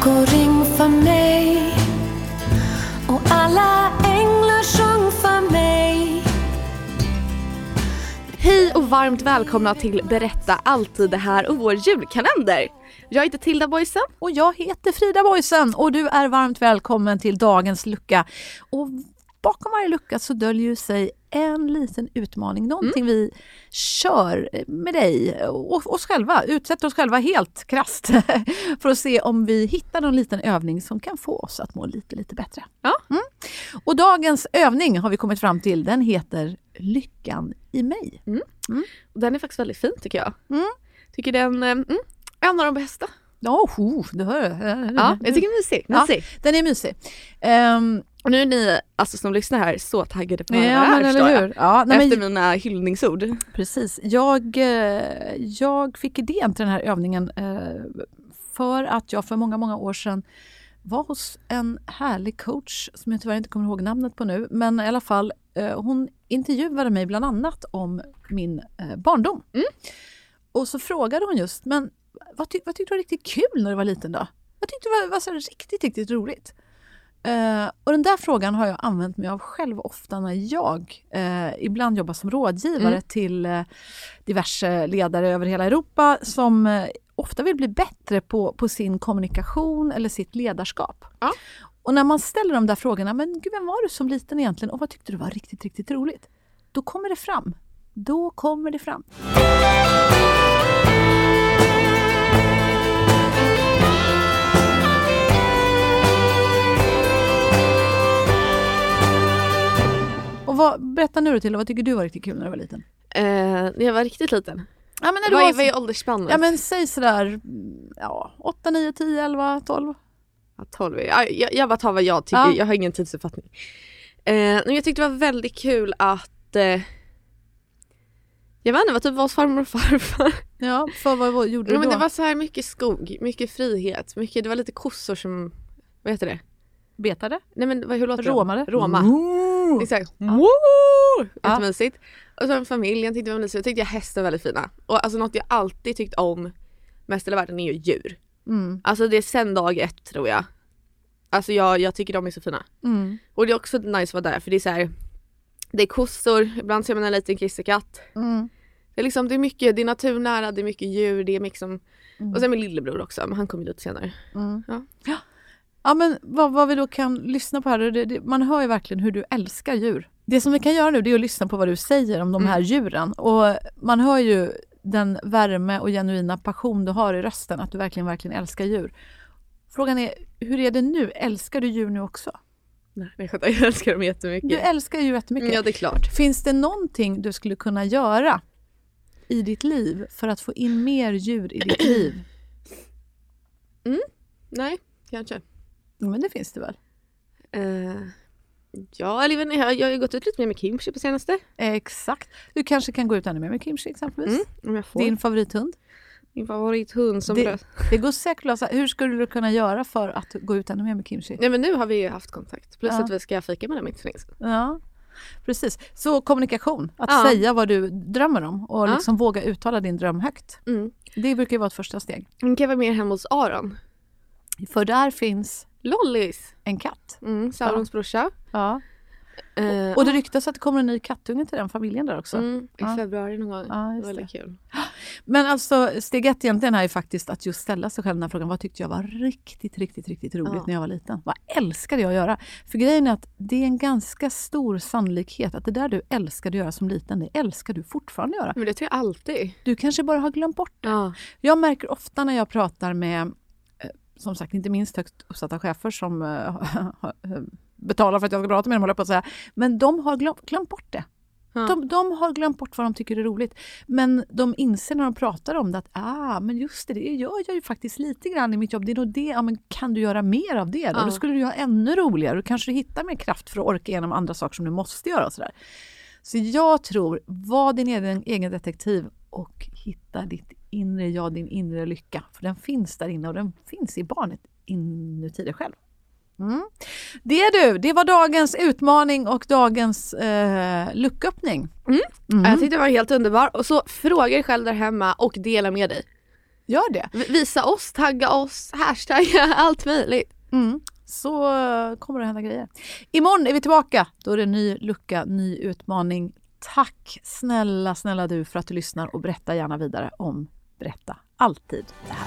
Klockoring för mig och alla änglar sjung för mig Hej och varmt välkomna till Berätta alltid det här och vår julkalender. Jag heter Tilda Boysen. Och jag heter Frida Boysen och du är varmt välkommen till dagens lucka. Och bakom varje lucka så döljer sig en liten utmaning, någonting vi kör med dig och oss själva, utsätter oss själva helt krast för att se om vi hittar någon liten övning som kan få oss att må lite, lite bättre. Ja. Mm. Och dagens övning har vi kommit fram till, den heter Lyckan i mig. Och Den är faktiskt väldigt fin tycker jag. Mm. Tycker den är mm, en av de bästa. Ja, oh, du hör. Ja, jag tycker den är mysig. Ja. mysig. Den är mysig. Ehm, Och nu är ni alltså, som lyssnar här så taggade på ja, det är men eller jag. hur? Ja, nej, men- Efter mina hyllningsord. Precis. Jag, eh, jag fick idén till den här övningen eh, för att jag för många, många år sedan var hos en härlig coach som jag tyvärr inte kommer ihåg namnet på nu. Men i alla fall, eh, hon intervjuade mig bland annat om min barndom. Och så frågade hon just, men vad, ty- vad tyckte du var riktigt kul när du var liten då? Vad tyckte du var, var så här riktigt, riktigt roligt? Eh, och den där frågan har jag använt mig av själv ofta när jag eh, ibland jobbar som rådgivare till eh, diverse ledare över hela Europa som ofta vill bli bättre på, på sin kommunikation eller sitt ledarskap. Ja. Och när man ställer de där frågorna, men gud, vem var du som liten egentligen och vad tyckte du var riktigt, riktigt roligt? Då kommer det fram. Då kommer det fram. Berätta nu till vad tycker du var riktigt kul när du var liten? Eh, när jag var riktigt liten. Ja, men när du Vad var vad är åldersspannet? Ja men säg sådär ja, 8, 9, 10, 11, 12. Ja, 12. Ja, jag, jag bara tar vad jag tycker, Ja. jag har ingen tidsuppfattning. Eh, men jag tyckte det var väldigt kul att eh, jag vet inte, vad typ var hos farmor och farfar. Ja, för vad, vad gjorde du men då? det var så här mycket skog, mycket frihet, mycket, det var lite kossor som, vad heter det? Betade? Nej men vad, hur låter Romade? det? Roma. Exakt. Ja. Woo! Jättemysigt. Och sen familjen tyckte jag var mysigt. Jag tyckte jag hästar var väldigt fina. Och alltså något jag alltid tyckt om mest i hela världen är ju djur. Mm. Alltså det är sen dag ett tror jag. Alltså jag, jag tycker de är så fina. Mm. Och det är också nice att vara där för det är så här. Det är kossor, ibland ser man en liten kissekatt. Mm. Det är liksom, det är mycket, det är naturnära, det är mycket djur, det är liksom Mm. Och sen min lillebror också, men han kommer lite senare. Mm. Ja. Ja. men vad, vad vi då kan lyssna på här, det, det, man hör ju verkligen hur du älskar djur. Det som vi kan göra nu det är att lyssna på vad du säger om de Mm. här djuren. Och man hör ju den värme och genuina passion du har i rösten, att du verkligen, verkligen älskar djur. Frågan är, hur är det nu? Älskar du djur nu också? Nej, jag älskar dem jättemycket. Du älskar djur jättemycket. Ja det är klart. Finns det någonting du skulle kunna göra i ditt liv för att få in mer djur i ditt liv? Nej, kanske. Men det finns det väl? Eh, ja, eller jag, jag, jag har ju gått ut lite mer med kimchi på senaste. Exakt. Du kanske kan gå ut ännu mer med kimchi exempelvis. Mm, om jag får. Din favorithund. Min favorithund som Det- bröt. Det går säkert att lösa. Hur skulle du kunna göra för att gå ut ännu mer med kimchi? Nej men nu har vi ju haft kontakt. Plus Ja. att vi ska fika med dem inte så. Ja, precis. Så kommunikation, att Ja. säga vad du drömmer om och Ja. liksom våga uttala din dröm högt. Mm. Det brukar ju vara ett första steg. Hon kan vara mer hemma hos Aron. För där finns Lollis! en katt. Mm, Saurons brorsa. Ja. Eh, Och det ryktas att det kommer en ny kattunge till den familjen där också. mm, I Ja. februari någon gång. Ja, just Väldigt kul. Men alltså steg ett egentligen är ju faktiskt att just ställa sig själv den här frågan. Vad tyckte jag var riktigt, riktigt, riktigt roligt Ja. när jag var liten? Vad älskade jag att göra? För grejen är att det är en ganska stor sannolikhet att det där du älskade att göra som liten, det älskar du fortfarande göra. Men det tror jag alltid. Du kanske bara har glömt bort det. Ja. Jag märker ofta när jag pratar med, som sagt inte minst högt uppsatta chefer som eh, betalar för att jag ska prata med dem, håller på att säga. Men de har glöm, glömt bort det. De, de har glömt bort vad de tycker är roligt. Men de inser när de pratar om det att ah, men just det, det gör jag ju faktiskt lite grann i mitt jobb. Det är nog det, ja, men kan du göra mer av det då? Ja. Då skulle du ha ännu roligare. Då kanske du hittar mer kraft för att orka igenom andra saker som du måste göra. Och sådär. Så jag tror, var din egen, egen detektiv och hitta ditt inre jag, din inre lycka. För den finns där inne och den finns i barnet inuti dig själv. Mm. Det du, det var dagens utmaning och dagens eh, lucköppning. Mm. Jag tyckte det var helt underbar. Och så fråga dig själv där hemma och dela med dig. Gör det. Visa oss, tagga oss, hashtagga allt möjligt. Mm. Så kommer det hända grejer. Imorgon är vi tillbaka. Då är det ny lucka, ny utmaning. Tack snälla, snälla du för att du lyssnar och berätta gärna vidare om Berätta alltid det här.